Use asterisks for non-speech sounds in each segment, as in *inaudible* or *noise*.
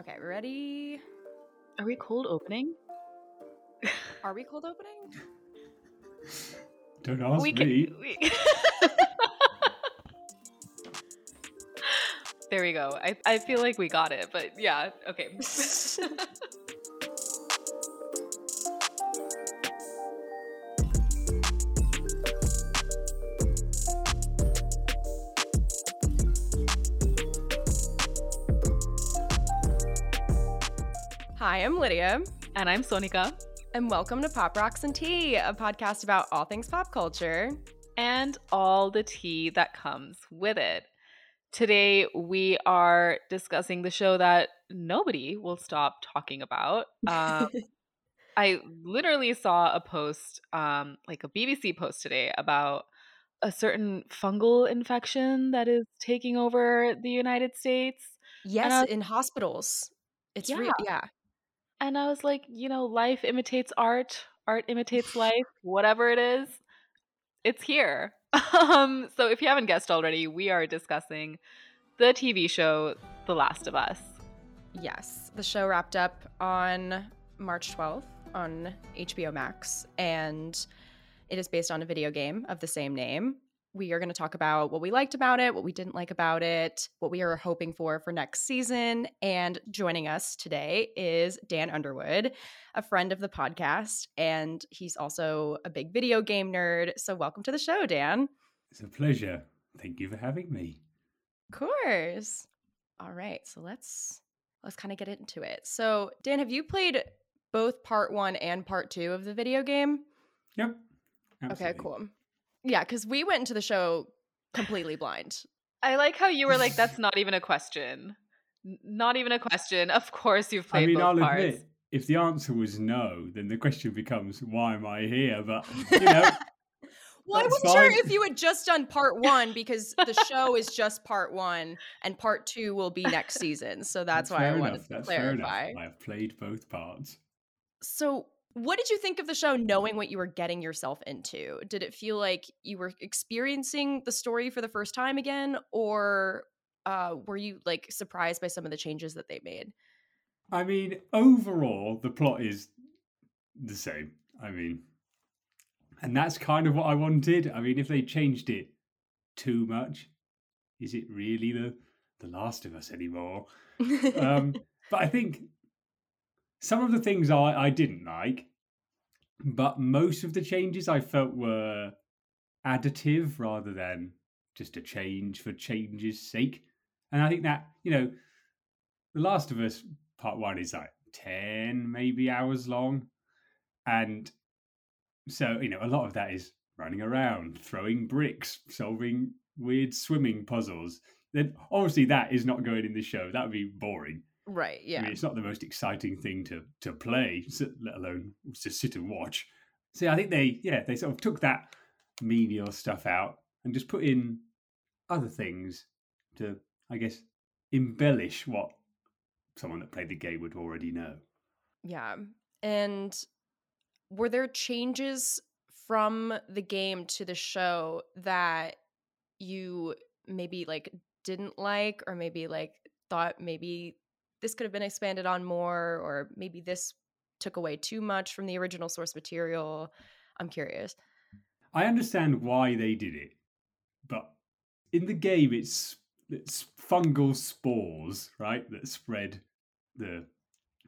Okay, ready? Are we cold opening? Are we cold opening? Don't ask we me. can. We... *laughs* there we go. I, I feel like we got it, but yeah, okay. *laughs* *laughs* Hi, I'm Lydia, and I'm Sonikka. and welcome to Pop Rocks and Tea, a podcast about all things pop culture. and all the tea that comes with it. Today, we are discussing the show that nobody will stop talking about. *laughs* Um, I literally saw a post, um, like a BBC post today, about a certain fungal infection that is taking over the United States. yes, I- in hospitals. It's real. Yeah. And I was like, you know, life imitates art, art imitates *laughs* life, whatever it is, it's here. *laughs* Um, so if you haven't guessed already, we are discussing the TV show The Last of Us. Yes. The show wrapped up on March 12th on HBO Max, and it is based on a video game of the same name. We are going to talk about what we liked about it, what we didn't like about it, what we are hoping for for next season. And joining us today is Dan Underwood, a friend of the podcast, and he's also a big video game nerd. So, welcome to the show, Dan. It's a pleasure. Thank you for having me. Of course. All right, so let's let's kind of get into it. So, Dan, have you played both part 1 and part 2 of the video game? Yep. Okay, cool. Yeah, cuz we went into the show completely blind. I like how you were like, that's *laughs* not even a question. Not even a question. Of course you've played I played mean, both I'll parts. admit, if the answer was no, then the question becomes, why am I here? But, you know, *laughs* Well, I That's wasn't sure if you had just done part 1 because the show is just part 1 and part 2 will be next season. So that's, why I wanted enough. to That's fair clarify. I have played both parts. So, what did you think of the show knowing what you were getting yourself into? Did it feel like you were experiencing the story for the first time again or uh were you like surprised by some of the changes that they made? I mean, overall, the plot is the same. I mean, and that's kind of what I wanted. I mean, if they changed it too much, is it really the the Last of Us anymore? *laughs* um, but I think some of the things I, I didn't like, but most of the changes I felt were additive rather than just a change for change's sake. And I think that, you know, The Last of Us part one is like 10, maybe hours long. And so, you know, a lot of that is running around, throwing bricks, solving weird swimming puzzles. Then obviously that is not going in the show. That would be boring. Right, I yeah. mean, it's not the most exciting thing to to play, let alone to sit and watch. So I think they, yeah, they sort of took that menial stuff out and just put in other things to, I guess, embellish what someone that played the game would already know. Yeah. And were there changes from the game to the show that you maybe like didn't like or maybe like thought maybe this could have been expanded on more or maybe this took away too much from the original source material? I'm curious. I understand why they did it, but in the game, it's it's fungal spores, right, that spread the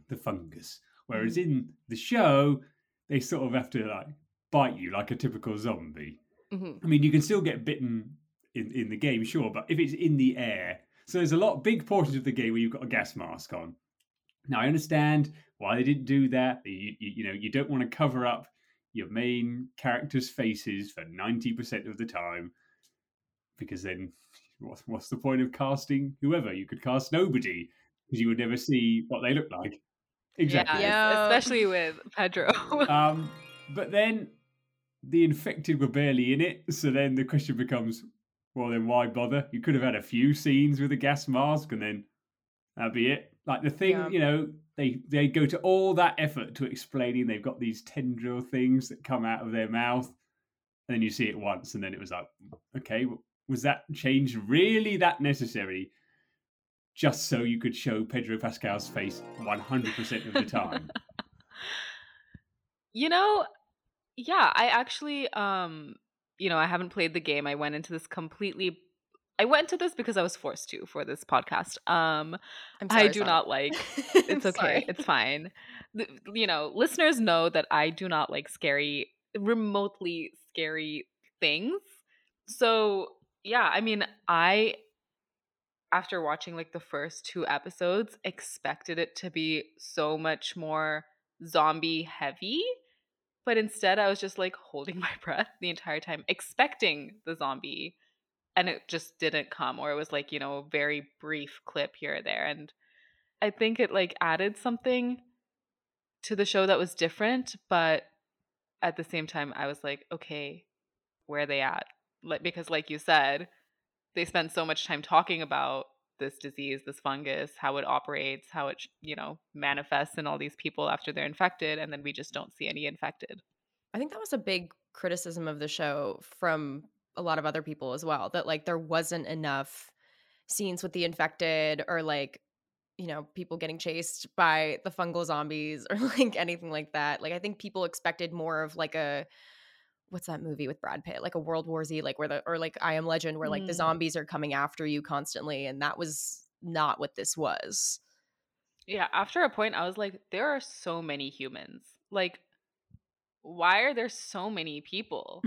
the fungus. Whereas in the show, they sort of have to like bite you like a typical zombie. hmm I mean, you can still get bitten in, in the game, sure, but if it's in the air, so there's a lot big portions of the game where you've got a gas mask on. Now I understand why they didn't do that. You, you, you know, you don't want to cover up your main characters' faces for ninety percent of the time, because then what's what's the point of casting whoever? You could cast nobody because you would never see what they look like. Exactly. Yeah, Yeah. especially with Pedro. *laughs* Um, but then the infected were barely in it, so then the question becomes, well, then why bother? You could have had a few scenes with a gas mask, and then that'd be it. Like the thing, Yeah. you know, they they go to all that effort to explaining they've got these tendril things that come out of their mouth, and then you see it once, and then it was like, okay, was that change really that necessary? just so you could show Pedro Pascal's face 100% of the time. *laughs* you know, yeah, I actually um you know, I haven't played the game. I went into this completely I went to this because I was forced to for this podcast. Um sorry, I do not like *laughs* it's okay. It's fine. The, you know, listeners know that I do not like scary remotely scary things. So, yeah, I mean, I after watching like the first two episodes expected it to be so much more zombie heavy but instead, I was just like holding *laughs* my breath the entire time, expecting the zombie. And it just didn't come, or it was like, you know, a very brief clip here or there. And I think it like added something to the show that was different, but at the same time, I was like, okay, where are they at? Like because like you said, they spent so much time talking about this disease, this fungus, how it operates, how it, you know, manifests in all these people after they're infected, and then we just don't see any infected. I think that was a big criticism of the show from a lot of other people as well that like there wasn't enough scenes with the infected or like you know people getting chased by the fungal zombies *laughs* or like anything like that like i think people expected more of like a what's that movie with Brad Pitt? Like a World War Z, like where the or like I Am Legend, where like mm. the zombies are coming after you constantly, and that was not what this was. Yeah, after a point, I was like, there are so many humans. Like, why are there so many people?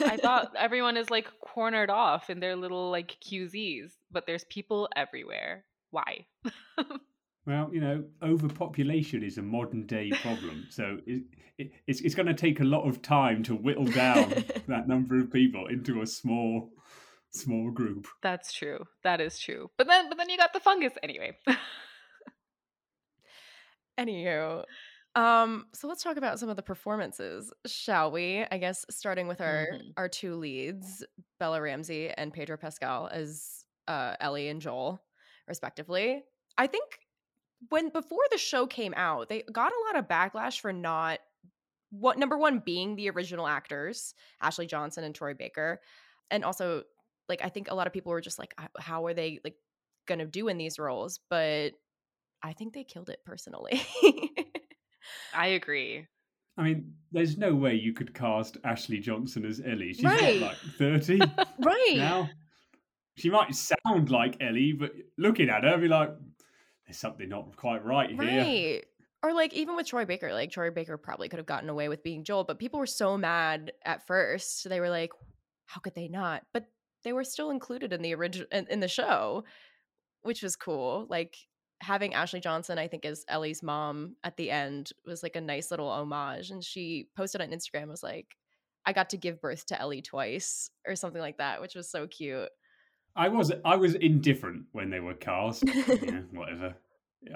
I thought *laughs* everyone is like cornered off in their little like QZs, but there's people everywhere. Why? *laughs* Well, you know, overpopulation is a modern day problem. So it, it, it's, it's going to take a lot of time to whittle down *laughs* that number of people into a small small group. That's true. That is true. But then but then you got the fungus anyway. *laughs* Anywho, um, so let's talk about some of the performances, shall we? I guess starting with our mm-hmm. our two leads, Bella Ramsey and Pedro Pascal as uh, Ellie and Joel, respectively. I think when before the show came out, they got a lot of backlash for not what number one being the original actors, Ashley Johnson and Troy Baker, and also like I think a lot of people were just like, how are they like gonna do in these roles? But I think they killed it personally. I agree. I mean, there's no way you could cast Ashley Johnson as Ellie. She's right. like 30 *laughs* right now. She might sound like Ellie, but looking at her, I'd be like, there's something not quite right here. Right. Or like even with Troy Baker, like Troy Baker probably could have gotten away with being Joel, but people were so mad at first. They were like, how could they not? But they were still included in the original in, in the show, which was cool. Like having Ashley Johnson, I think, as Ellie's mom at the end was like a nice little homage. And she posted on Instagram was like, I got to give birth to Ellie twice or something like that, which was so cute. I was I was indifferent when they were cast. *laughs* yeah, whatever.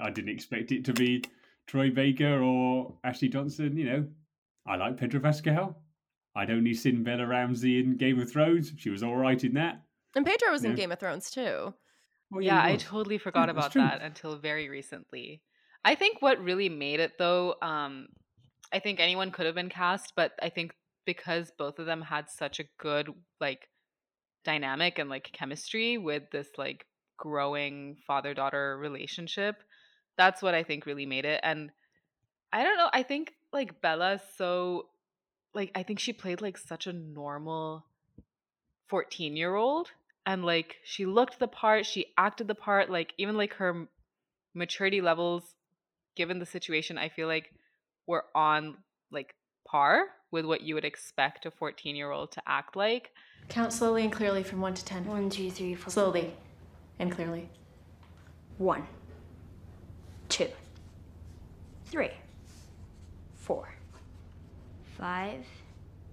I didn't expect it to be Troy Baker or Ashley Johnson. You know, I like Pedro Pascal. I'd only seen Bella Ramsey in Game of Thrones. She was all right in that. And Pedro was in Game of Thrones too. Well, yeah, I totally forgot yeah, about that until very recently. I think what really made it though, um, I think anyone could have been cast, but I think because both of them had such a good like dynamic and like chemistry with this like growing father daughter relationship. That's what I think really made it. And I don't know, I think like Bella's so like I think she played like such a normal 14 year old and like she looked the part, she acted the part, like even like her maturity levels given the situation, I feel like were on like par with what you would expect a 14 year old to act like. Count slowly and clearly from 1 to 10. 1, 2, 3, 4. Slowly and clearly. 1, 2, 3, 4, 5,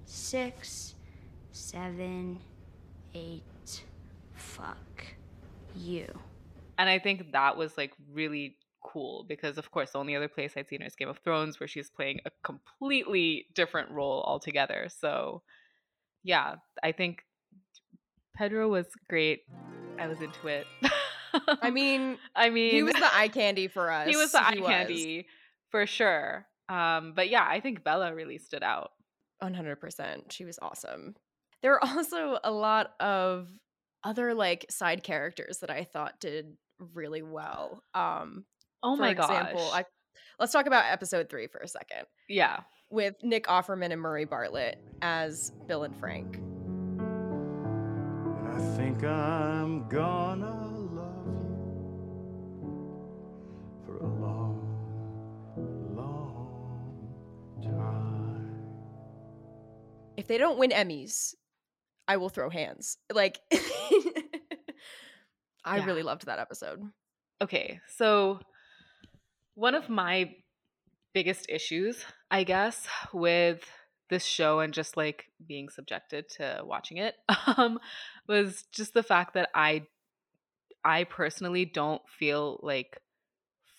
6, 7, 8. Fuck you. And I think that was like really cool because of course the only other place I'd seen her is Game of Thrones where she's playing a completely different role altogether. So yeah, I think Pedro was great. I was into it. I *laughs* mean, I mean, he was the eye candy for us. *laughs* He was the eye he candy for sure. Um, but yeah, I think Bella really stood out. 100%. She was awesome. There were *laughs* also a lot of other like side characters that I thought did really well. Um, Oh for my example, gosh. I let's talk about episode three for a second yeah. with Nick Offerman and Murray Bartlett as Bill and Frank. And I think I'm gonna love you for a long, long time. If they don't win Emmys, I will throw hands. Like, *laughs* I Yeah. really loved that episode. Okay, so one of my biggest issues, I guess, with this show and just like being subjected to watching it *laughs* um was just the fact that I I personally don't feel like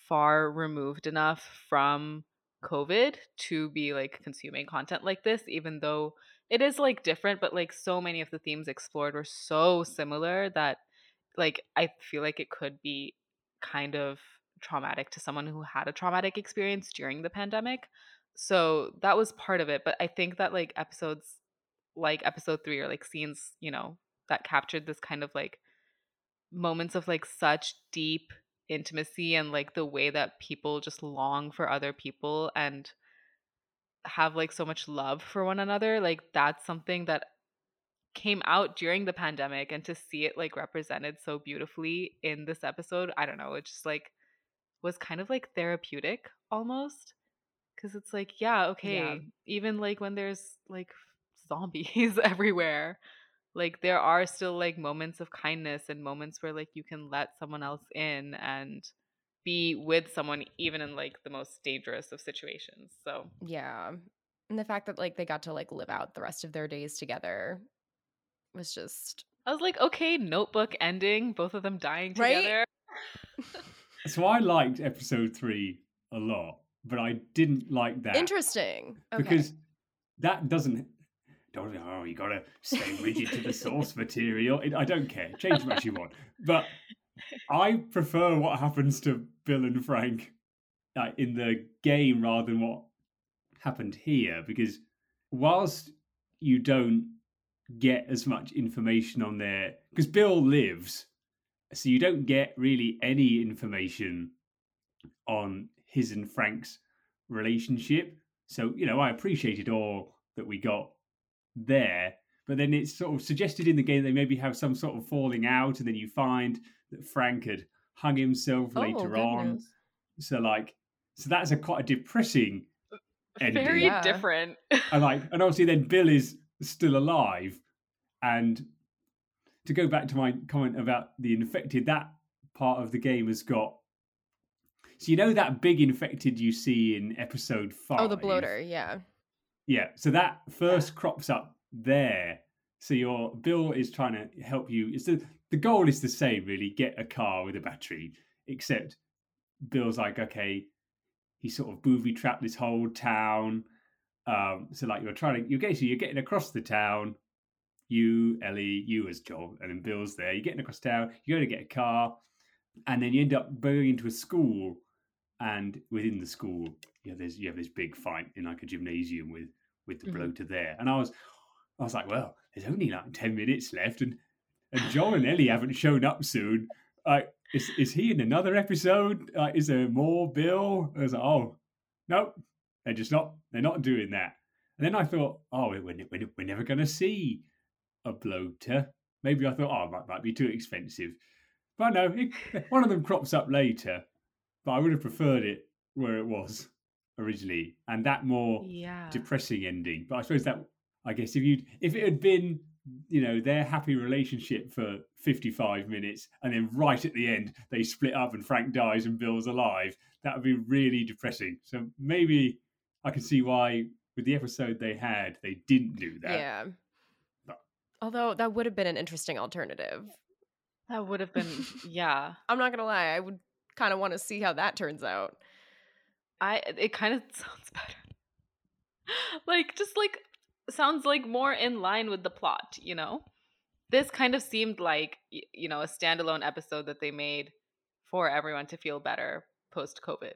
far removed enough from COVID to be like consuming content like this even though it is like different but like so many of the themes explored were so similar that like I feel like it could be kind of traumatic to someone who had a traumatic experience during the pandemic. So that was part of it, but I think that like episodes like episode 3 or like scenes, you know, that captured this kind of like moments of like such deep intimacy and like the way that people just long for other people and have like so much love for one another like that's something that came out during the pandemic and to see it like represented so beautifully in this episode i don't know it's just like was kind of like therapeutic almost because it's like yeah okay even like when there's like zombies *laughs* everywhere like there are still like moments of kindness and moments where like you can let someone else in and be with someone even in like the most dangerous of situations so Yeah. And the fact that like they got to like live out the rest of their days together was just i was like okay notebook ending both of them dying Right? together *laughs* *laughs* So I liked episode three a lot, but I didn't like that interesting. Okay. because that doesn't. Don't oh you gotta stay rigid to the source material. It, I don't care. Change what you want, but I prefer what happens to Bill and Frank uh, in the game rather than what happened here because whilst you don't get as much information on there because Bill lives so you don't get really any information on his and Frank's relationship so you know I appreciated all that we got there but then it's sort of suggested in the game they maybe have some sort of falling out and then you find that Frank had hung himself Oh, later on so like so that's a quite a depressing ending. very Yeah. different and like and obviously then bill is still alive and to go back to my comment about the infected that part of the game has got so you know that big infected you see in episode five? Oh, the bloater. Yeah. yeah so that first crops up there. So your bill is trying to help you. It's the, the goal is the same really. Get a car with a battery except bill's like okay. He sort of booby trapped this whole town. Um so like you're trying to you're getting you're getting across the town you ellie you as joel and then bill's there. You're getting across town you're going to get a car and then you end up going into a school. And within the school there's you have this big fight in like a gymnasium with with the Mhm. bloater there. And i was i was like well there's only like 10 minutes left and and joel and ellie haven't shown up soon. Like is, is he in another episode? Like is there more bill? I was like oh nope they're just not they're not doing that. And then i thought oh we're, we're, we're never going to see a bloater maybe i thought oh that might, be too expensive but no it, *laughs* one of them crops up later but i would have preferred it where it was originally and that more yeah depressing ending. But I suppose that I guess if you if it had been you know their happy relationship for 55 minutes and then right at the end they split up and Frank dies and Bill's alive, that would be really depressing. So maybe I can see why with the episode they had they didn't do that. Yeah. But- Although that would have been an interesting alternative. that would have been *laughs* yeah I'm not gonna lie, I would kind of want to see how that turns out. I it kind of *laughs* sounds better. *laughs* like just like sounds like more in line with the plot, you know? This kind of seemed like you know, a standalone episode that they made for everyone to feel better post COVID.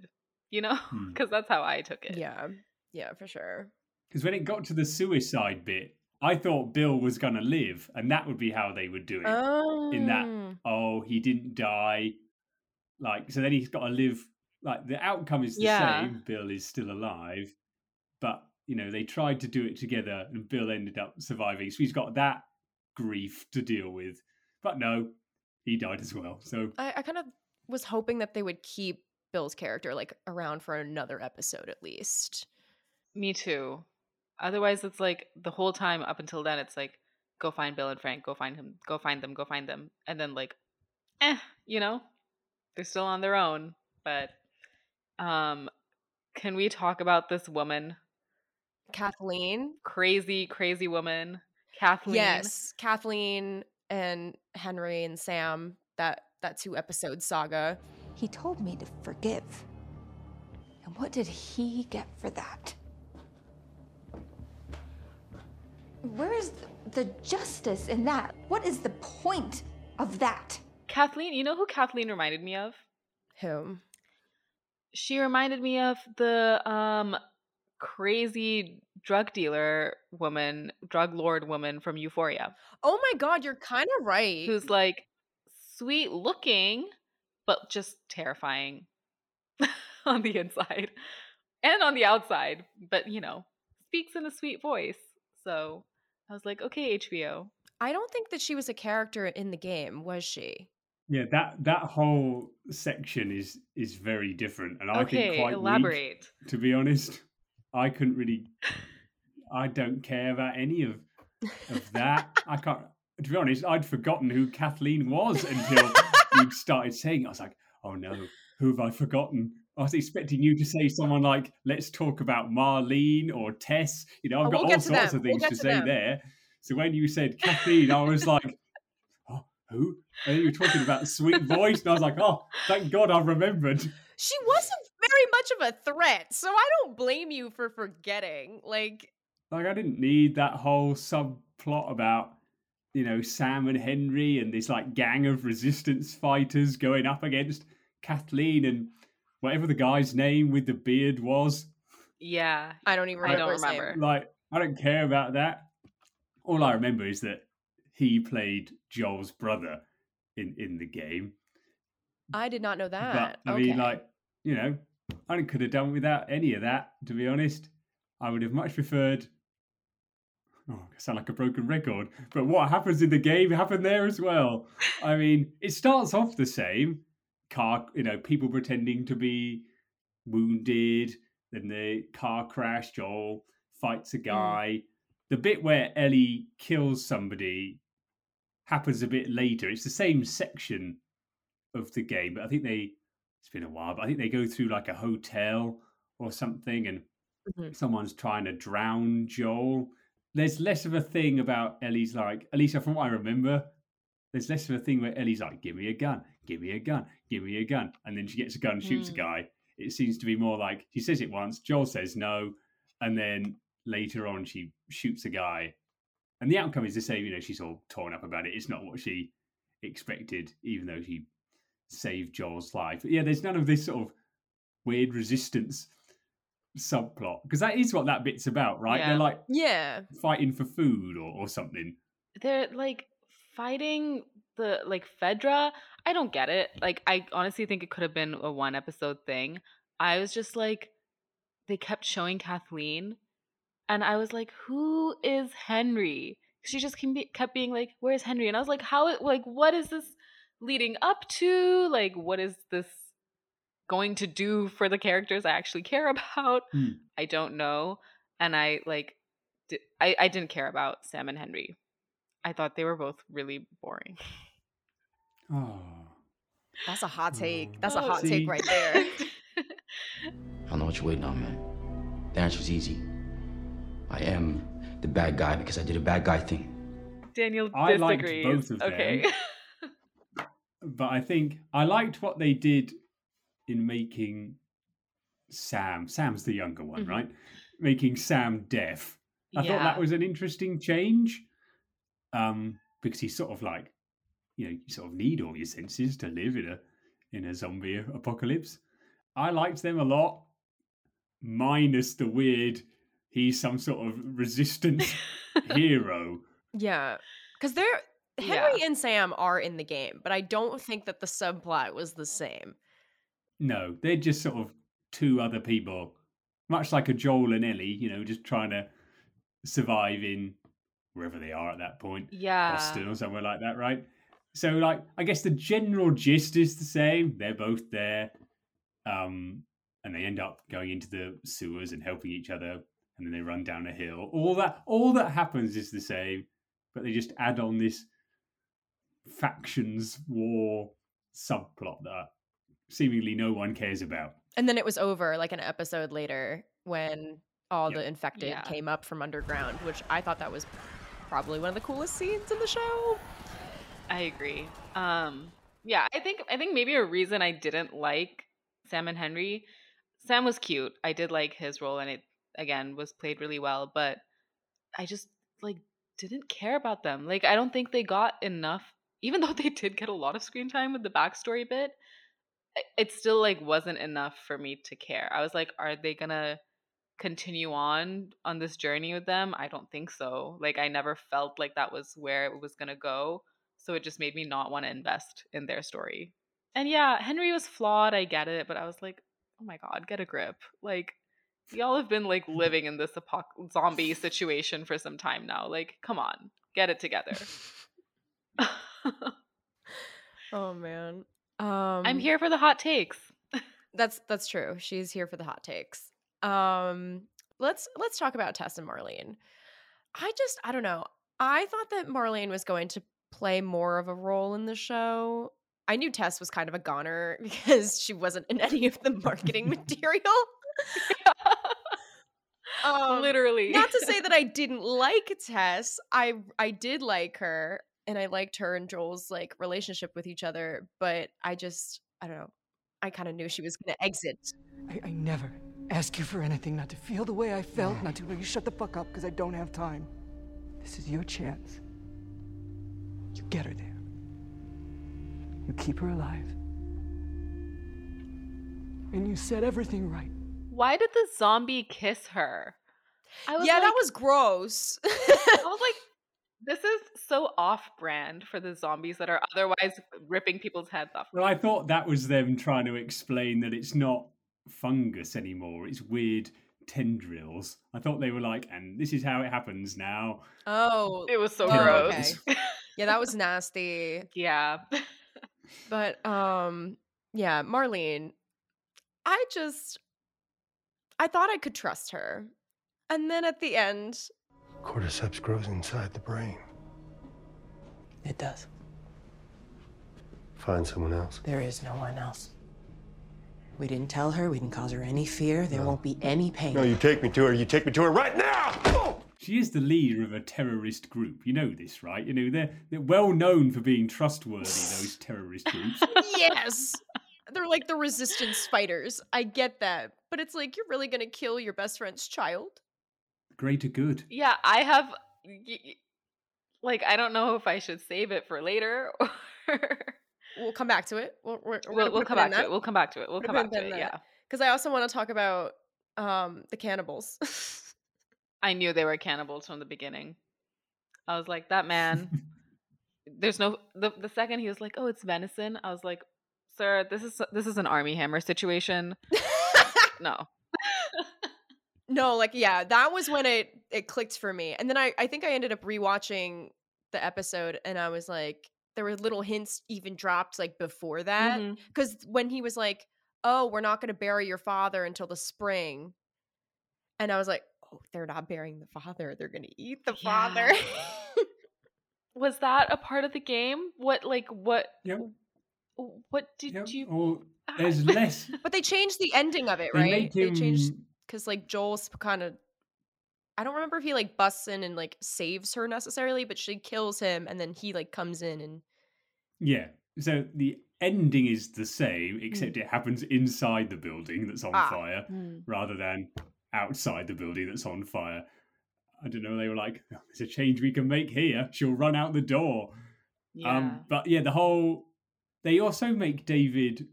You know? Hmm. Cuz that's how I took it. Yeah. Yeah, for sure. Because when it got to the suicide bit, I thought Bill was going to live and that would be how they would do it. Oh. in that- oh. oh, he didn't die. Like, so then he's got to live. Like, the outcome is the Yeah. same. Bill is still alive, but you know they tried to do it together, and Bill ended up surviving. So he's got that grief to deal with. But no, he died as well. So I, I kind of was hoping that they would keep Bill's character like around for another episode at least. Me too. Otherwise, it's like the whole time up until then, it's like, go find Bill and Frank, go find him, go find them, go find them. And then, like, eh, you know, they're still on their own. But, um, can we talk about this woman? Kathleen. Crazy, crazy woman. Kathleen. Yes, Kathleen and Henry and Sam. That that two episode saga. He told me to forgive. And what did he get for that? Where is the, the justice in that? What is the point of that? Kathleen, you know who Kathleen reminded me of? Whom? She reminded me of the um crazy drug dealer woman, drug lord woman from Euphoria. Oh my god, you're kind of right. who's like sweet looking, but just terrifying *laughs* on the inside and on the outside. But you know, speaks in a sweet voice. So I was like, okay, HBO. I don't think that she was a character in the game, was she? yeah, that that whole section is is very different, and I think okay, quite weak, elaborate. to be honest. I couldn't really. I don't care about any of of that. *laughs* I can't. To be honest, I'd forgotten who Kathleen was until *laughs* you started saying. it. I was like, oh no, who have I forgotten? I was expecting you to say someone like, "Let's talk about Marlene or Tess." You know, I've Oh, got we'll all sorts them. of We'll things to to say them. there. So when you said Kathleen, I was like, *laughs* oh, "Who?" And you were talking about sweet voice, and I was like, "Oh, thank God, I remembered." She wasn't very much of a threat, so I don't blame you for forgetting. Like, like I didn't need that whole subplot about you know Sam and Henry and this like gang of resistance fighters going up against Kathleen and whatever the guy's name with the beard was. Yeah. I don't even I remember. don't remember. Like I don't care about that. All I remember is that he played Joel's brother in in the game. I did not know that. But I okay. mean, like you know, I could have done without any of that. To be honest, I would have much preferred. Oh, I sound like a broken record. But what happens in the game happened there as well. I mean, it starts off the same. Car, you know, people pretending to be wounded. Then the car crash. Joel fights a guy. The bit where Ellie kills somebody happens a bit later. It's the same section of the game, but I think they. It's been a while, but I think they go through like a hotel or something, and Mhm. someone's trying to drown Joel. There's less of a thing about Ellie's like, at least from what I remember, there's less of a thing where Ellie's like, give me a gun, give me a gun, give me a gun. And then she gets a gun, shoots a Mm. guy. It seems to be more like she says it once, Joel says no, and then later on she shoots a guy. And the outcome is the same, you know, she's all torn up about it. It's not what she expected, even though she saved Joel's life. But yeah, there's none of this sort of weird resistance subplot because that is what that bit's about, right? Yeah. They're like yeah. fighting for food or, or something. They're like fighting the like Fedra. I don't get it. Like I honestly think it could have been a one episode thing. I was just like they kept showing Kathleen and I was like who is Henry? She just kept be- kept being like where's Henry? And I was like how it like what is this leading up to? Like what is this going to do for the characters I actually care *laughs* about? Hmm. I don't know. And I like I I didn't care about Sam and Henry. I thought they were both really boring. Oh. That's a hot take. That's a Oh, hot see. take right there. *laughs* I don't know what you're waiting on, man. The answer's easy. I am the bad guy because I did a bad guy thing. Daniel I liked disagrees. both of them. okay. But I think I liked what they did in making Sam. Sam's the younger one, Mhm. right? Making Sam deaf. I thought that was an interesting change. Um, because he's sort of like, you know, you sort of need all your senses to live in a in a zombie apocalypse. I liked them a lot, minus the weird. He's some sort of resistance *laughs* hero. yeah. Because they're Henry and Sam are in the game, but I don't think that the subplot was the same. No, they're just sort of two other people, much like a Joel and Ellie, you know, just trying to survive in wherever they are at that point, Yeah. Boston or somewhere like that, right? So, like, I guess the general gist is the same. They're both there, um, and they end up going into the sewers and helping each other, and then they run down a hill. All that, all that happens is the same, but they just add on this factions war subplot that seemingly no one cares about. And then it was over like an episode later when all Yep. the infected Yeah. came up from underground, which I thought that was probably one of the coolest scenes in the show. I agree. Um, yeah, I think I think maybe a reason I didn't like Sam and Henry. Sam was cute. I did like his role, and it again was played really well. But I just like didn't care about them. Like I don't think they got enough, even *laughs* though they did get a lot of screen time with the backstory bit. It still like wasn't enough for me to care. I was like, are they gonna continue on on this journey with them? I don't think so. Like I never felt like that was where it was gonna go. So it just made me not want to invest in their story. And yeah, Henry was flawed, I get it, but I was like, oh my god, get a grip. Like, y'all have been like *laughs* living in this apoc- zombie situation for some time now. Like, come on, get it together. *laughs* Oh man. Um I'm here for the hot takes. That's that's true. She's here for the hot takes. Um let's let's talk about Tess and Marlene. I just I don't know. I thought that Marlene was going to play more of a role in the show. I knew Tess was kind of a goner *laughs* because she wasn't in any of the marketing *laughs* material. *laughs* Um, Literally. Not to say that I didn't like Tess. I I did like her and I liked her and Joel's like relationship with each other, but I just I don't know. I kind of knew she was going to exit. I, I never ask you for anything, not to feel the way I felt, not to you shut the fuck up because I don't have time. This is your chance. You get her there. You keep her alive. And you said everything right. Why did the zombie kiss her? I was yeah, like, that was gross. I was like, this is so off brand for the zombies that are otherwise ripping people's heads off. Well, I thought that was them trying to explain that it's not fungus anymore; it's weird tendrils. I thought they were like, and this is how it happens now. oh, It was so Oh, gross. yeah, that was nasty. yeah. But um yeah, Marlene, I just I thought I could trust her. And then at the end, Cordyceps grows inside the brain. It does. Find someone else. There is no one else. We didn't tell her. We didn't cause her any fear. There won't be any pain. No, you take me to her. You take me to her right now. She is the leader of a terrorist group. You know this, right? You know they're they're well known for being trustworthy. Those *laughs* terrorist groups. yes. They're like the resistance fighters. I get that. But it's like you're really going to kill your best friend's child? Greater good. Yeah, I have y- y- like I don't know if I should save it for later or We'll come back to it. We'll, we're, we'll, we'll come back to it. We'll come back to it. We'll come back to it. Yeah. Because I also want to talk about um the cannibals. *laughs* I knew they were cannibals from the beginning. I was like, that man. *laughs* there's no the the second he was like, oh, it's venison. I was like, sir, this is this is an Armie Hammer situation. *laughs* no. No, like yeah, that was when it it clicked for me. And then I I think I ended up rewatching the episode and I was like there were little hints even dropped like before that Mhm. cuz when he was like, "Oh, we're not going to bury your father until the spring." And I was like, "Oh, they're not burying the father. They're going to eat the father." Was that a part of the game? What like what Yep. what did Yep. you Or *laughs* there's less. but they changed the ending of it, They right? make They changed cuz like Joel's kind of I don't remember if he like busts in and like saves her necessarily, but she kills him and then he like comes in and Yeah. So the ending is the same, except it happens inside the building that's on Ah. fire Hmm. rather than outside the building that's on fire. I don't know. They were like, "Oh, "There's a change we can make here." She'll run out the door. Yeah. Um, but yeah, the whole they also make David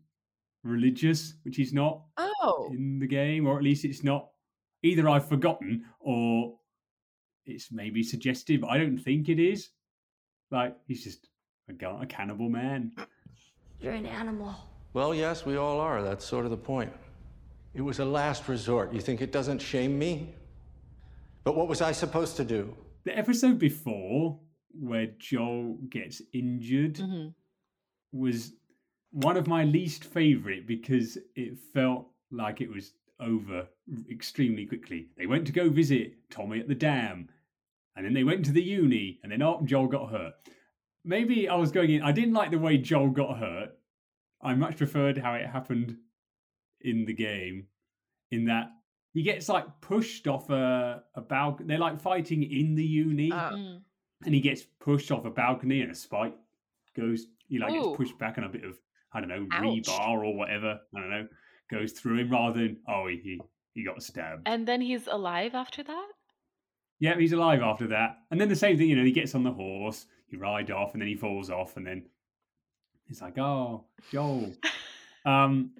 religious, which he's not Oh. in the game, or at least it's not. Either I've forgotten, or it's maybe suggestive. I don't think it is. Like he's just a, gu- a cannibal man. You're an animal. Well, yes, we all are. That's sort of the point. It was a last resort. You think it doesn't shame me? But what was I supposed to do? The episode before, where Joel gets injured, Mm-hmm. was one of my least favorite because it felt like it was over extremely quickly. They went to go visit Tommy at the dam, and then they went to the uni, and then oh, Joel got hurt. Maybe I was going in. I didn't like the way Joel got hurt. I much preferred how it happened in the game, in that he gets like pushed off a, a balcony. They're like fighting in the uni, Mm. and he gets pushed off a balcony, and a spike goes. He like Ooh. gets pushed back, on a bit of I don't know Ouch. rebar or whatever. I don't know goes through him rather than oh he he, he got stabbed. And then he's alive after that? Yeah, he's alive after that. And then the same thing, you know, he gets on the horse, he rides off, and then he falls off, and then he's like, "Oh, Joel." *laughs* um,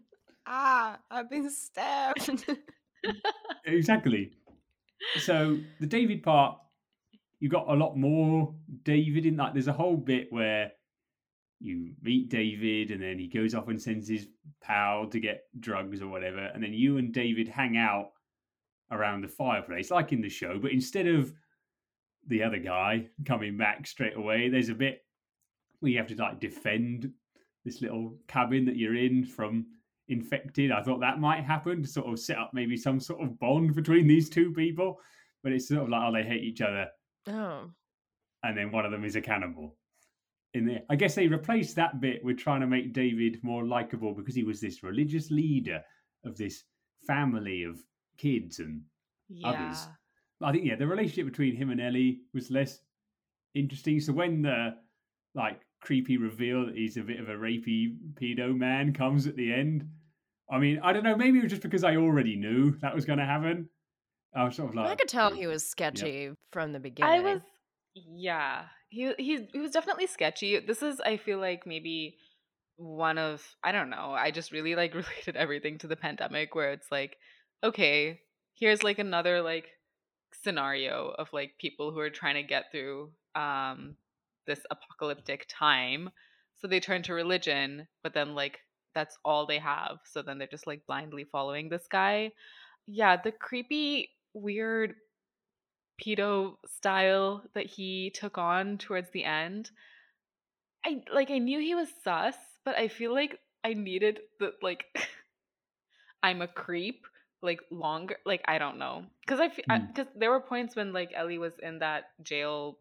Ah, I've been stabbed. *laughs* exactly. So the David part, you got a lot more David in that. There's a whole bit where you meet David, and then he goes off and sends his pal to get drugs or whatever, and then you and David hang out around the fireplace, like in the show. But instead of the other guy coming back straight away, there's a bit where you have to like defend this little cabin that you're in from infected. I thought that might happen to sort of set up maybe some sort of bond between these two people, but it's sort of like oh they hate each other, oh. and then one of them is a cannibal. In there, I guess they replaced that bit with trying to make David more likable because he was this religious leader of this family of kids and Yeah. others. I think yeah, the relationship between him and Ellie was less interesting. So when the like creepy reveal that he's a bit of a rapey pedo man comes at the end, I mean, I don't know. Maybe it was just because I already knew that was going to happen. I was sort of like, I could tell oh, he was sketchy from the beginning. I was yeah. He he was definitely sketchy. This is I feel like maybe one of I don't know. I just really like *laughs* related everything to the pandemic where it's like okay, here's like another like scenario of like people who are trying to get through um this apocalyptic time. So they turn to religion, but then like that's all they have. So then they're just like blindly following this guy. Yeah, the creepy weird pedo style that he took on towards the end. I like i knew he was sus but i feel like i needed the like *laughs* i'm a creep like longer like i don't know. Because i Hmm. because there were points when like ellie was in that jail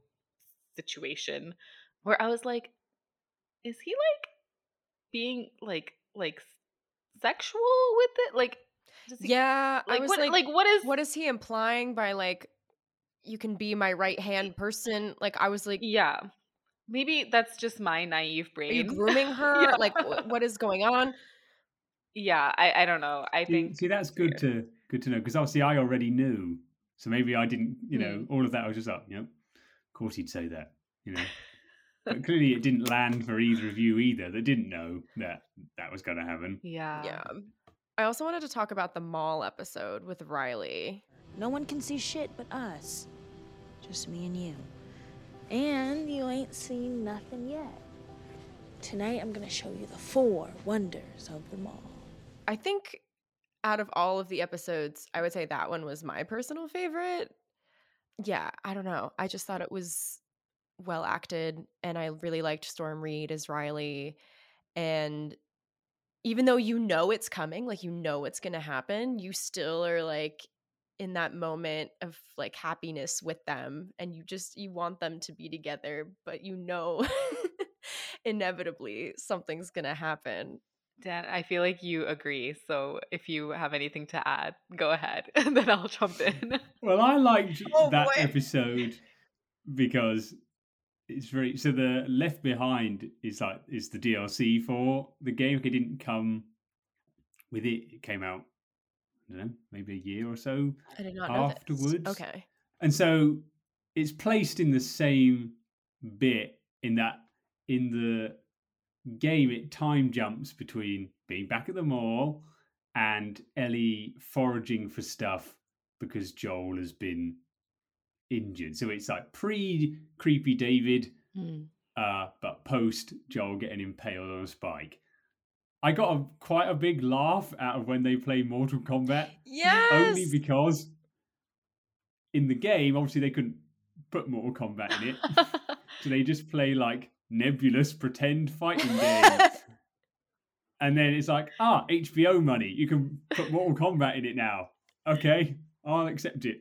situation where i was like is he like being like like sexual with it? Like he- Yeah, I like was what like, like what is what is he implying by like you can be my right hand person? Like I was like, Yeah. Maybe that's just my naive brain. are you grooming *laughs* her? Yeah. Like wh- what is going on? yeah, I, I don't know. I see, think see, that's good to good to know because obviously I already knew, so maybe I didn't. You know, Hmm. all of that I was just like, yep, of course he'd say that. You know, but *laughs* clearly it didn't land for either of you either. That didn't know that that was going to happen. Yeah. Yeah. I also wanted to talk about the mall episode with Riley. No one can see shit but us. Just me and you. And you ain't seen nothing yet. Tonight I'm gonna show you the four wonders of the mall. I think out of all of the episodes, I would say that one was my personal favorite. Yeah, I don't know. I just thought it was well acted and I really liked Storm Reed as Riley and even though you know it's coming, like you know it's going to happen, you still are like in that moment of like happiness with them and you just you want them to be together, but you know *laughs* inevitably something's going to happen. Dan, I feel like you agree. So if you have anything to add, go ahead. *laughs* And then I'll jump in. *laughs* Well, I liked Oh, that boy. episode because it's very so the Left Behind is like is the DLC for the game. It didn't come with it. It came out, I don't know, maybe a year or so I did not afterwards. Okay. And so it's placed in the same bit in that in the game it time jumps between being back at the mall and Ellie foraging for stuff because Joel has been injured. So it's like pre creepy David, Hmm. uh, but post Joel getting impaled on a spike. I got a quite a big laugh out of when they play Mortal Kombat. Yes. Only because in the game, obviously they couldn't put Mortal Kombat in it. *laughs* so they just play like nebulous pretend fighting games. *laughs* and then it's like, ah, HBO money. You can put Mortal Kombat in it now. Okay, I'll accept it.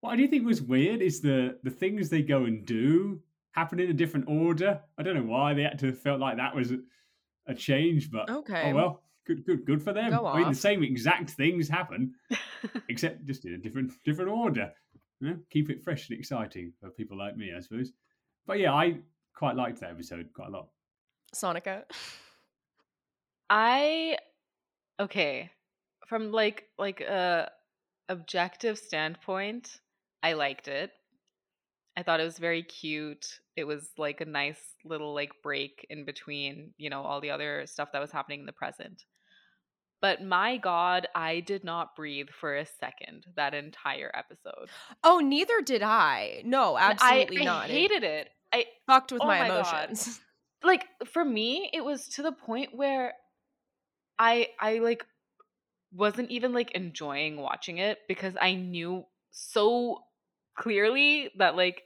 What I do think was weird is the the things they go and do happen in a different order. I don't know why they had to felt like that was a, change, but Okay. oh well, good, good, good for them. Go I mean, the same exact things happen, *laughs* except just in a different different order. You know, keep it fresh and exciting for people like me, I suppose. But yeah, I quite liked that episode quite a lot. Sonikka. I okay. From like like a objective standpoint, I liked it. I thought it was very cute. It was like a nice little like break in between, you know, all the other stuff that was happening in the present. But my god, I did not breathe for a second that entire episode. Oh, neither did I. No, absolutely I, not. I hated it. I fucked with oh my, my God. emotions. *laughs* like for me it was to the point where i i like wasn't even like enjoying watching it because i knew so clearly that like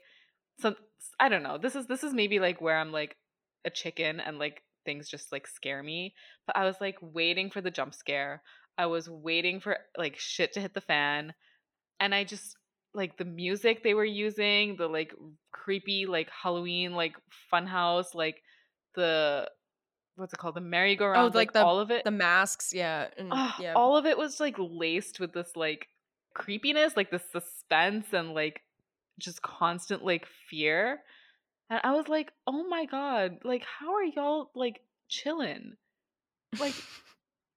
some i don't know this is this is maybe like where i'm like a chicken and like things just like scare me but i was like waiting for the jump scare i was waiting for like shit to hit the fan and i just like the music they were using the like creepy like halloween like funhouse like the what's it called the merry-go-round oh, like, like, the all of it the masks, yeah, and, yeah. all of it was like laced with this like creepiness like the suspense and like just constant like fear and i was like oh my god like how are y'all like chilling like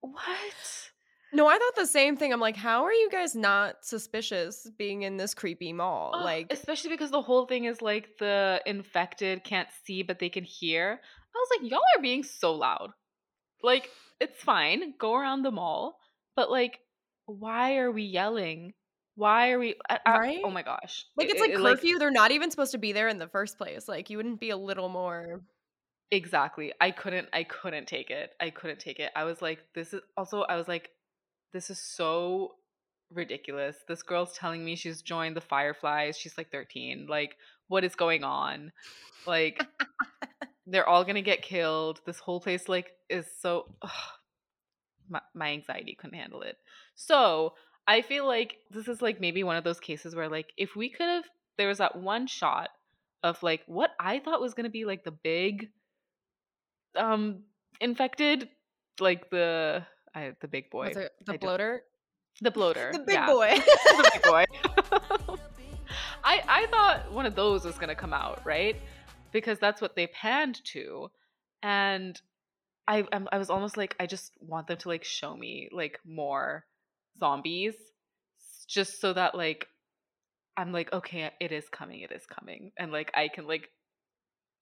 what No, I thought the same thing. I'm like, how are you guys not suspicious being in this creepy mall? Ugh, like, especially because the whole thing is like the infected can't see but they can hear i was like y'all are being so loud like it's fine go around the mall but like why are we yelling why are we I, I- Right? oh my gosh like it's like it- curfew. They're not even supposed to be there in the first place. Like, you wouldn't be a little more. exactly i couldn't i couldn't take it i couldn't take it i was like this is also i was like this is so ridiculous this girl's telling me she's joined the fireflies she's like 13 like what is going on like *laughs* they're all gonna get killed this whole place like is so ugh, my, my anxiety couldn't handle it so i feel like this is like maybe one of those cases where like if we could have there was that one shot of like what i thought was gonna be like the big um infected like the I, the big boy Was it the I bloater? the bloater The big yeah. boy. *laughs* the big boy *laughs* *laughs* I I thought one of those was gonna come out, right? Because that's what they panned to, and I I was almost like I just want them to like show me like more zombies, just so that like I'm like okay, it is coming, it is coming, and like I can like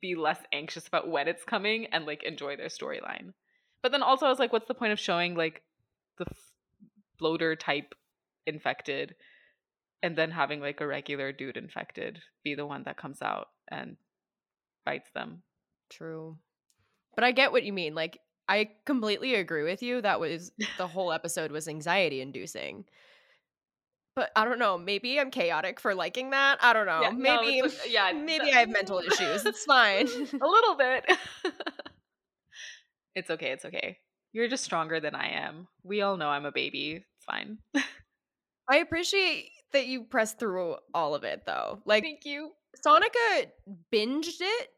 be less anxious about when it's coming and like enjoy their storyline. But then also I was like, what's the point of showing like the bloater type infected and then having like a regular dude infected be the one that comes out and bites them. True. But I get what you mean. Like, I completely agree with you. That was the whole *laughs* episode was anxiety inducing. But I don't know. Maybe I'm chaotic for liking that. I don't know. Yeah, maybe, it's like- yeah, *laughs* maybe I have mental issues. *laughs* It's fine. a little bit. it's okay, it's okay. You're just stronger than I am. We all know I'm a baby. It's fine. I appreciate that you pressed through all of it, though. Like, Thank you. Sonikka binged it.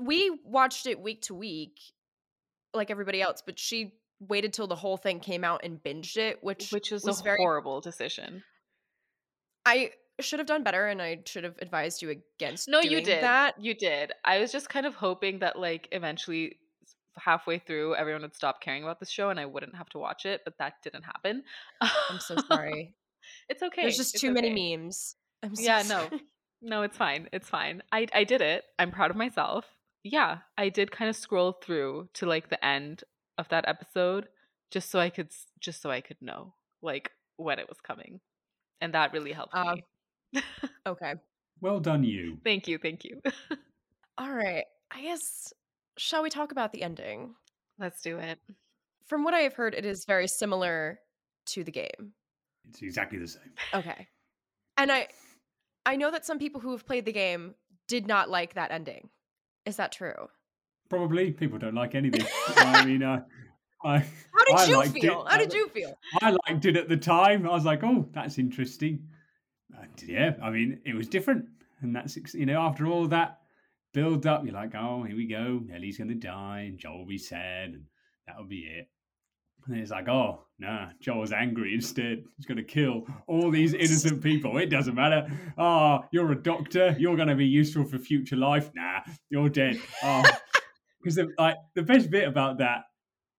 We watched it week to week, like everybody else, but she waited till the whole thing came out and binged it, which Which is was a very. horrible decision. I should have done better, and I should have advised you against. No, you did. that. You did. I was just kind of hoping that like eventually halfway through everyone would stop caring about the show and I wouldn't have to watch it, but that didn't happen. I'm so *laughs* sorry. it's okay. There's just It's too many memes. I'm so yeah, no. No, it's fine. It's fine. I I did it. I'm proud of myself. Yeah, I did kind of scroll through to like the end of that episode just so I could just so I could know like when it was coming. And that really helped Uh, me. *laughs* Okay. Well done, you. Thank you. Thank you. *laughs* All right. I guess shall we talk about the ending? Let's do it. From what I have heard, it is very similar to the game. It's exactly the same. Okay. And I I know that some people who have played the game did not like that ending. Is that true? Probably people don't like anything. *laughs* I mean, uh, I How did I you feel? It. How did you feel? I liked it at the time. I was like, oh, that's interesting. And yeah, I mean, it was different, and that's you know, after all that build up, you're like, oh, here we go. Ellie's gonna die, and Joel will be sad, and that'll be it. And like, oh, nah, Joel's angry instead. He's going to kill all these innocent people. It doesn't matter. Oh, you're a doctor. You're going to be useful for future life. Nah, you're dead. Ah. *laughs* Oh, because the, like the best bit about that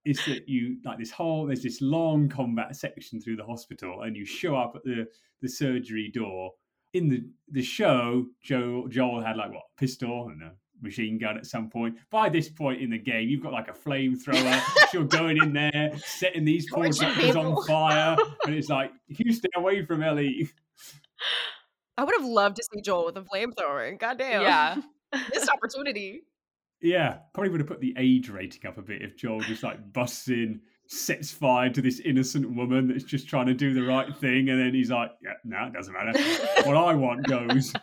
is that you like this whole there's this long combat section through the hospital, and you show up at the the surgery door. In the the show, Joel Joel had like what pistol and a machine gun at some point. By this point in the game, you've got like a flamethrower. *laughs* You're going in there, setting these poor Torching on fire, *laughs* and it's like you stay away from Ellie. I would have loved to see Joel with a flamethrower. Goddamn. Yeah. *laughs* Missed opportunity. Yeah, probably would have put the age rating up a bit if Joel just like busts in, sets fire to this innocent woman that's just trying to do the right thing, and then he's like, "Yeah, no, it doesn't matter. what I want goes."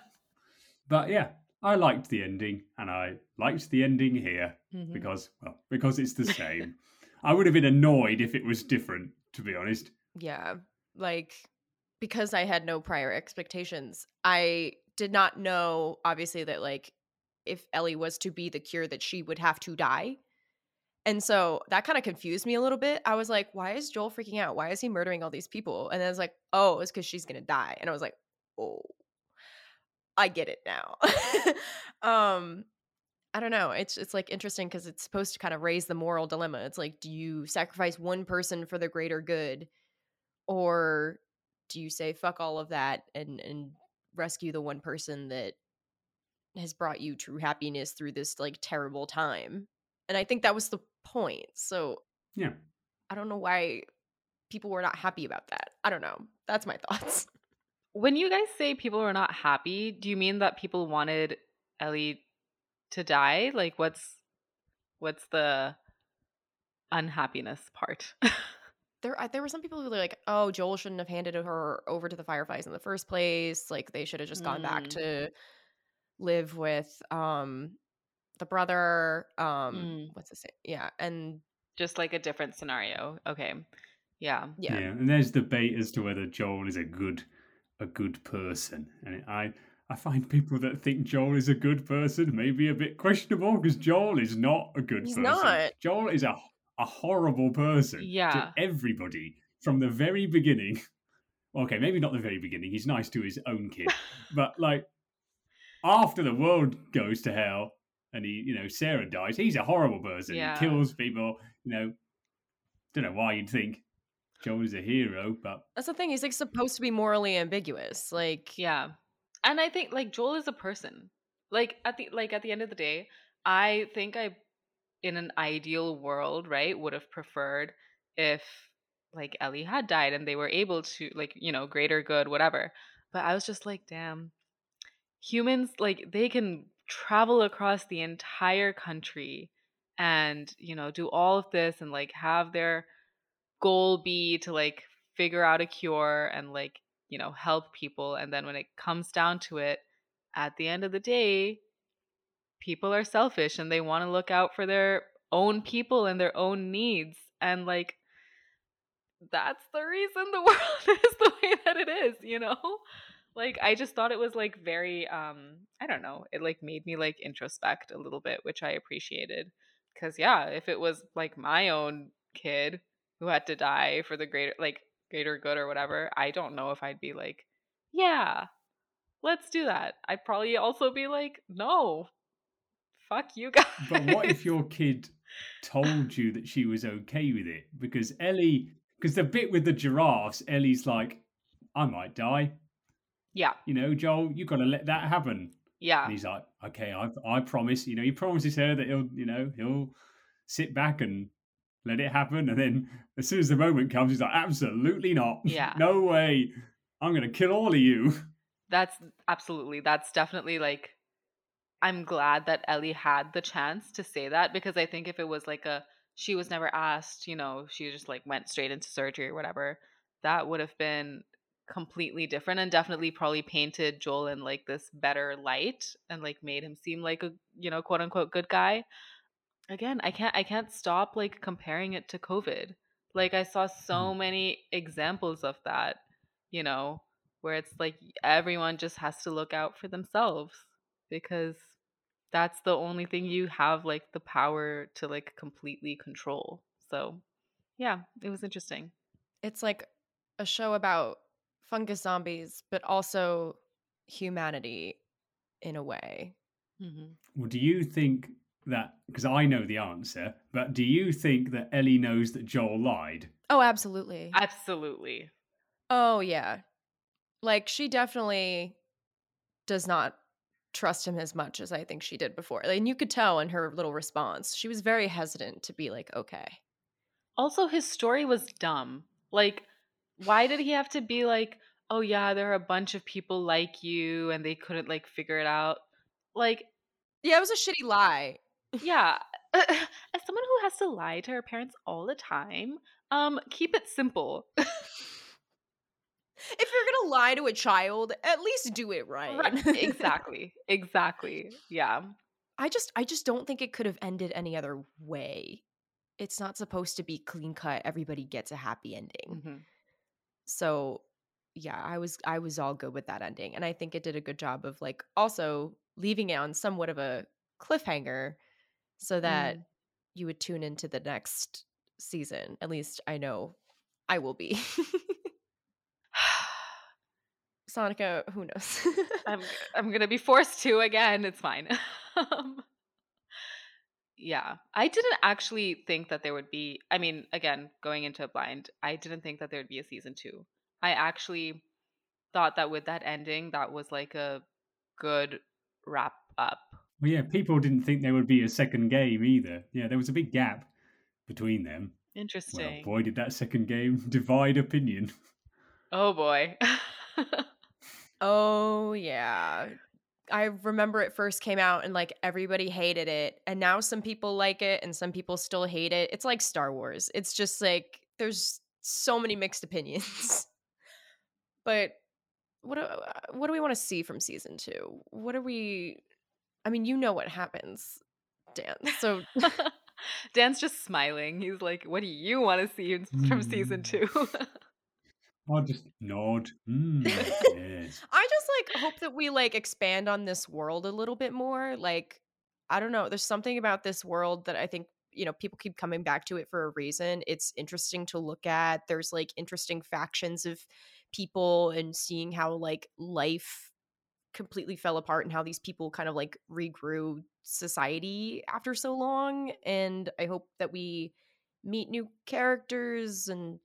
But yeah, I liked the ending, and I liked the ending here Mm-hmm. Mhm. because, well, because it's the *laughs* same. I would have been annoyed if it was different, to be honest. Yeah. Like because I had no prior expectations, I did not know obviously that like if Ellie was to be the cure that she would have to die. And so that kind of confused me a little bit. I was like, why is Joel freaking out? Why is he murdering all these people? And then I was like, oh, it's because she's gonna die. And I was like, oh, I get it now. *laughs* um, I don't know. It's it's like interesting because it's supposed to kind of raise the moral dilemma. It's like, do you sacrifice one person for the greater good, or do you say fuck all of that and and rescue the one person that has brought you true happiness through this like terrible time? And I think that was the point. So Yeah. I don't know why people were not happy about that. I don't know. That's my *laughs* thoughts. When you guys say people were not happy, do you mean that people wanted Ellie to die? Like what's what's the unhappiness part? *laughs* there there were some people who were like, "Oh, Joel shouldn't have handed her over to the Fireflies in the first place. Like they should have just gone back Mm. to live with um the brother um Mm. what's the name? Yeah, and Just like a different scenario. Okay. Yeah. Yeah. yeah. and there's debate as to whether Joel is a good a good person, and I I find people that think Joel is a good person maybe a bit questionable because Joel is not a good He's person. not. Joel is a a horrible person Yeah. to everybody from the very beginning. Okay, maybe not the very beginning. He's nice to his own kid, but like after the world goes to hell and he, you know, Sarah dies, he's a horrible person. Yeah. He kills people. You know, don't know why you'd think Joel is a hero, but That's the thing. He's like supposed to be morally ambiguous. Like Yeah. And I think like Joel is a person. Like at the like at the end of the day, I think I in an ideal world, right, would have preferred if like Ellie had died and they were able to like, you know, greater good, whatever. But I was just like, damn. Humans like they can travel across the entire country and, you know, do all of this and like have their goal be to like figure out a cure and like you know help people and then when it comes down to it at the end of the day people are selfish and they want to look out for their own people and their own needs and like that's the reason the *laughs* world is the way that it is you know? Like i just thought it was like very um i don't know it like made me like introspect a little bit which i appreciated because yeah if it was like my own kid who had to die for the greater like greater good or whatever i don't know if i'd be like yeah let's do that i'd probably also be like no fuck you guys *laughs* but what if your kid told you that she was okay with it? Because Ellie, *laughs* because the bit with the giraffes, Ellie's like, I might die. yeah You know, Joel, you got to let that happen. yeah And he's like, okay, I, I promise. You know, he promises her that he'll, you know, he'll sit back and let it happen. And then as soon as the moment comes, he's like, absolutely not. Yeah. no way. I'm going to kill all of you. *laughs* That's absolutely. That's definitely like I'm glad that Ellie had the chance to say that because I think if it was like a she was never asked, you know, she just like went straight into surgery or whatever, that would have been completely different and definitely probably painted Joel in like this better light and like made him seem like a, you know, quote unquote good guy. Again, I can't I can't stop like comparing it to COVID. Like I saw so many examples of that, you know, where it's like everyone just has to look out for themselves because that's the only thing you have like the power to like completely control. So, yeah, it was interesting. It's like a show about fungus zombies, but also humanity in a way. Mm-hmm. Well, do you think that? Because I know the answer, but do you think that Ellie knows that Joel lied? Oh, absolutely. Absolutely. Oh, yeah. Like, she definitely does not trust him as much as I think she did before. And you could tell in her little response, she was very hesitant to be like, okay. Also, his story was dumb. Like, why did he have to be like, oh, yeah, there are a bunch of people like you and they couldn't like figure it out? Like, yeah, it was a shitty lie. Yeah. *sighs* As someone who has to lie to her parents all the time, um, keep it simple. *laughs* if you're gonna lie to a child, at least do it right. right. Exactly. Exactly. Yeah. I just I just don't think it could have ended any other way. It's not supposed to be clean cut. Everybody gets a happy ending. Mm-hmm. So yeah, I was I was all good with that ending. And I think it did a good job of like also leaving it on somewhat of a cliffhanger so that Mm. you would tune into the next season. At least I know I will be. *sighs* Sonikka, who knows? *laughs* I'm I'm gonna be forced to again. It's fine. um, *laughs* yeah, I didn't actually think that there would be. I mean, again, going into a blind, I didn't think that there would be a season two. I actually thought that with that ending, that was like a good wrap up. Well, yeah, people didn't think there would be a second game either. Yeah, there was a big gap between them. Interesting. Well, Interesting. boy, did that second game *laughs* divide opinion. oh boy. *laughs* oh yeah. I remember it first came out and like everybody hated it and now some people like it and some people still hate it. It's like Star Wars. It's just like there's so many mixed opinions. *laughs* but what do, uh, what do we want to see from season 2? What are we I mean, you know what happens, Dan. So *laughs* Dan's just smiling. He's like, "What do you want to see in- from season two? *laughs* I'll just nod. Mm, *laughs* yes. I just like hope that we like expand on this world a little bit more. Like, I don't know. There's something about this world that I think, you know, people keep coming back to it for a reason. It's interesting to look at. There's like interesting factions of people and seeing how like life completely fell apart and how these people kind of like regrew society after so long. And I hope that we meet new characters and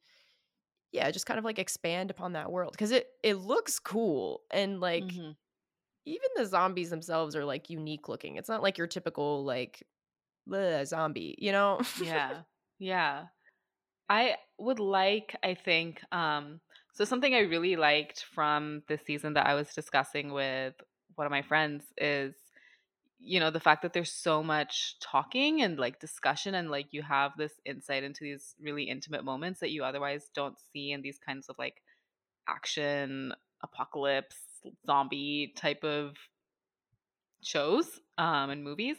yeah, just kind of like expand upon that world because it it looks cool and like Mhm. even the zombies themselves are like unique looking. It's not like your typical like zombie, you know? yeah yeah i would like i think um so something i really liked from this season that i was discussing with one of my friends is you know the fact that there's so much talking and like discussion and like you have this insight into these really intimate moments that you otherwise don't see in these kinds of like action apocalypse zombie type of shows um and movies.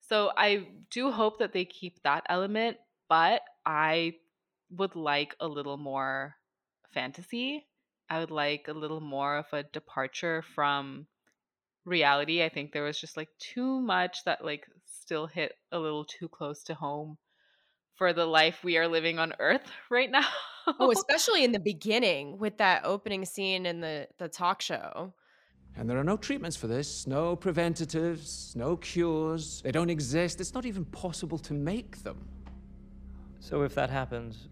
So I do hope that they keep that element, but I would like a little more fantasy. I would like a little more of a departure from reality. I think there was just like too much that like still hit a little too close to home for the life we are living on earth *laughs* right now. oh, especially in the beginning with that opening scene in the the talk show. And there are no treatments for this, no preventatives, no cures. They don't exist. It's not even possible to make them. So if that happens,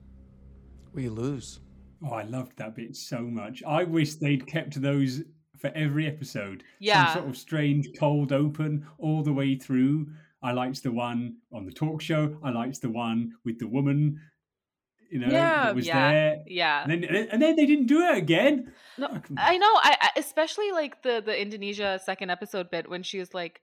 we lose. Oh, I loved that bit so much. I wish they'd kept those for every episode. Yeah. Some sort of strange cold open all the way through. I liked the one on the talk show. I liked the one with the woman, you know, Yeah, that was yeah, there. yeah. And then, and then they didn't do it again. No, I know. I, I especially like the the Indonesia second episode bit when she was like,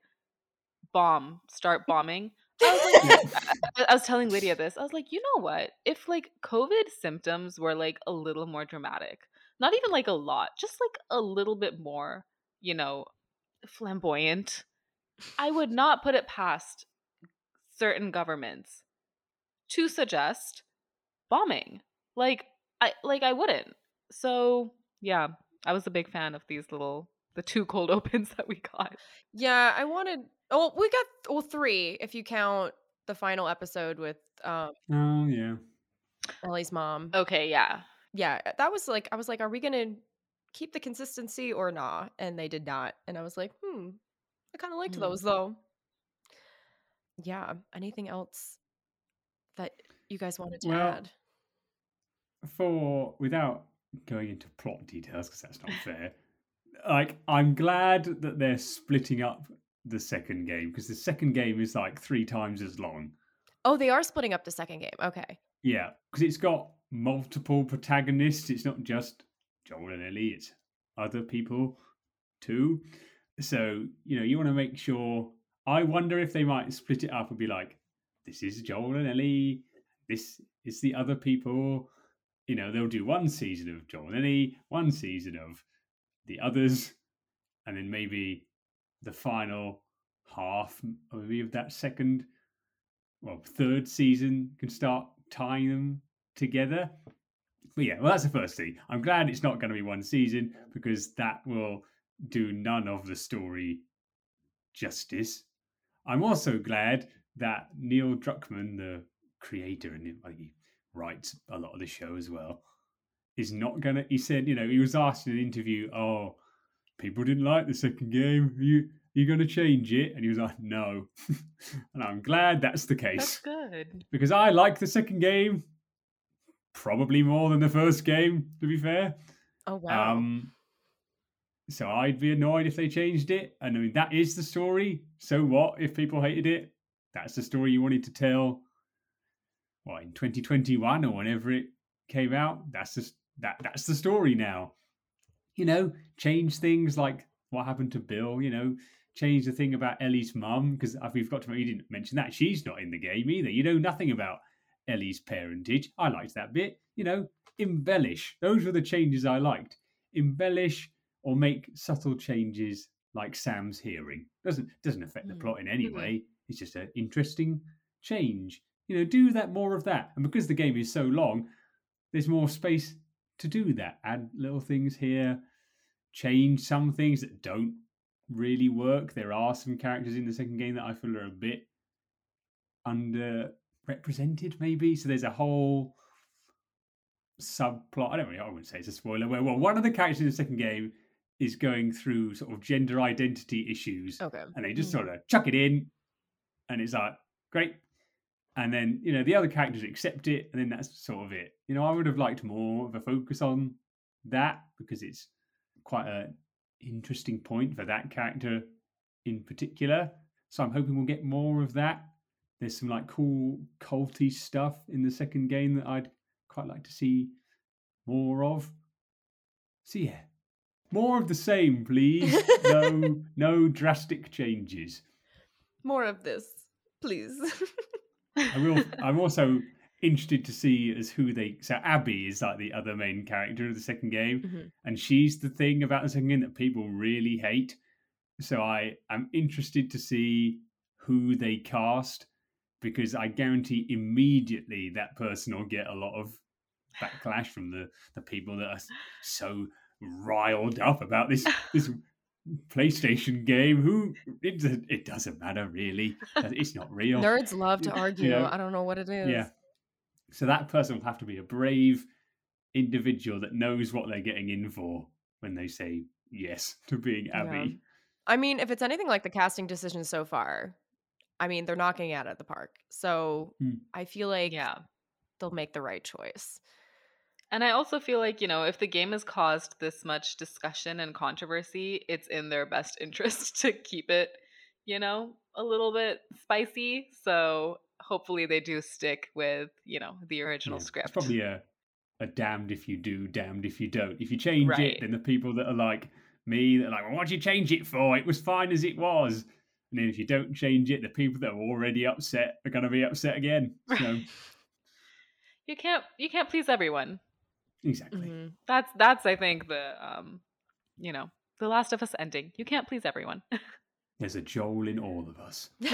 "Bomb, start bombing." *laughs* I, I was telling Lydia this. I was like, you know what? If like COVID symptoms were like a little more dramatic, not even like a lot, just like a little bit more, you know, flamboyant, I would not put it past certain governments to suggest bombing. Like I like I wouldn't. So yeah, I was a big fan of these little the two cold *laughs* opens that we got. Yeah, I wanted. Oh, we got well three if you count the final episode with um Oh yeah. Ellie's mom. Okay, yeah. Yeah, that was like I was like, are we gonna keep the consistency or not? And they did not. And I was like, hmm, I kind of liked Hmm. those though. Yeah. Anything else that you guys wanted to Well, add? for without going into plot details because that's not fair like i'm glad that they're splitting up the second game because the second game is like three times as long Oh, they are splitting up the second game. Okay. yeah because it's got multiple protagonists it's not just joel and ellie it's other people too so you know you want to make sure i wonder if they might split it up and be like this is joel and ellie this is the other people you know they'll do one season of joel and ellie one season of the others and then maybe the final half maybe of that second well third season can start tying them together. But yeah well that's the first thing. I'm glad it's not going to be one season because that will do none of the story justice. I'm also glad that neil druckmann the creator and he writes a lot of the show as well is not gonna he said you know he was asked in an interview oh people didn't like the second game. Are you you gonna change it? And he was like no. *laughs* And i'm glad that's the That's case. good. because i like the second game probably more than the first game to be fair. Oh wow. um so i'd be annoyed if they changed it. And i mean that is the story. So what if people hated it? That's the story you wanted to tell Well, in 2021 or whenever it came out? That's just that that's the story now. You know change things like what happened to bill you know change the thing about ellie's mum because we've got to you didn't mention that she's not in the game either. You know nothing about ellie's parentage. I liked that bit. You know embellish. Those were the changes i liked. Embellish or make subtle changes like sam's hearing. Doesn't doesn't affect the Mm. plot in any way. It's just an interesting change. You know do that more of that. And because the game is so long there's more space to do that. Add little things here. Change some things that don't really work. There are some characters in the second game that i feel are a bit underrepresented maybe. So there's a whole subplot. I don't really i wouldn't say it's a spoiler. Where well one of the characters in the second game is going through sort of gender identity issues Okay. and they just Mm. sort of chuck it in and it's like great and then you know the other characters accept it and then that's sort of it. You know i would have liked more of a focus on that because it's quite an interesting point for that character in particular. So i'm hoping we'll get more of that. There's some like cool culty stuff in the second game that i'd quite like to see more of. So yeah more of the same please. No *laughs* no drastic changes. More of this, please. *laughs* I will. I'm also interested to see as who they. So Abby is like the other main character of the second game, Mhm. and she's the thing about the second game that people really hate. So I am interested to see who they cast because I guarantee immediately that person will get a lot of backlash from the the people that are so riled up about this *laughs* this PlayStation game. Who it doesn't- it doesn't matter really. It's not *laughs* real. Nerds love to argue. You know, I don't know what it is. yeah. So that person will have to be a brave individual that knows what they're getting in for when they say yes *laughs* to being Abby. I mean, if it's anything like the casting decisions so far, I mean, they're knocking it out of the park. So Hmm. I feel like Yeah. they'll make the right choice. And I also feel like, you know, if the game has caused this much discussion and controversy, it's in their best *laughs* interest to keep it, you know, a little bit spicy. So hopefully they do stick with, you know, the original Yeah, script. It's probably a, a damned if you do, damned if you don't. If you change Right. it, then the people that are like me, that are like, well, what'd you change it for? It was fine as it was. And then if you don't change it, the people that are already upset are going to be upset again. *laughs* So You can't you can't please everyone. Exactly. Mhm. That's that's I think the um you know, The Last of Us ending. You can't please everyone. There's a Joel in all of us. *laughs*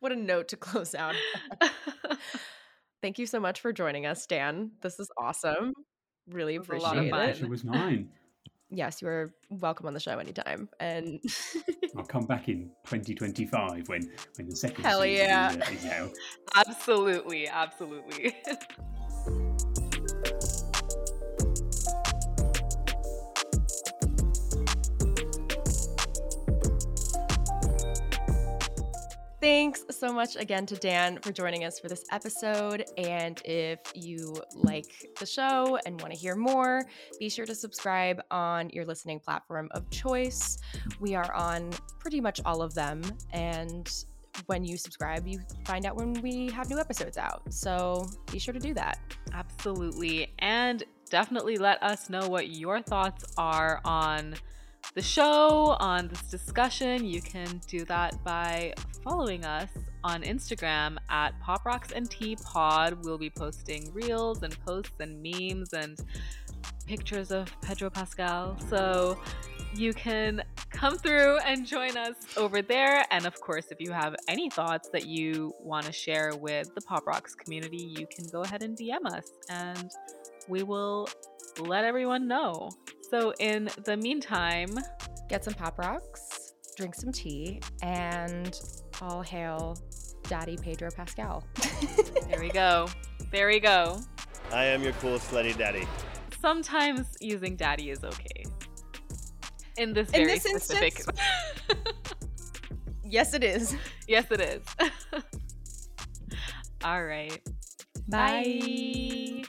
What a note to close out. *laughs* Thank you so much for joining us, Dan. This is awesome. Really was a lot of appreciate fun. it. Pleasure was mine. Yes, you are welcome on the show anytime. And *laughs* I'll come back in 2025 when when the second Hell season yeah. is, uh, is out. absolutely, absolutely. Thanks so much again to Dan for joining us for this episode. And if you like the show and want to hear more, be sure to subscribe on your listening platform of choice. We are on pretty much all of them. And when you subscribe, you find out when we have new episodes out. So be sure to do that. Absolutely. And definitely let us know what your thoughts are on the show, on this discussion. You can do that by following us on Instagram at Pop Rocks and Tea Pod. We'll be posting reels and posts and memes and pictures of Pedro Pascal. So you can come through and join us over there. And of course, if you have any thoughts that you want to share with the Pop Rocks community, you can go ahead and DM us and we will let everyone know. So, in the meantime, Get some pop rocks, drink some tea, and all hail Daddy Pedro Pascal. *laughs* there we go. There we go. I am your cool slutty daddy. Sometimes using daddy is okay. In this In very this specific. instance? *laughs* yes, it is. yes, it is. *laughs* All right. Bye. Bye.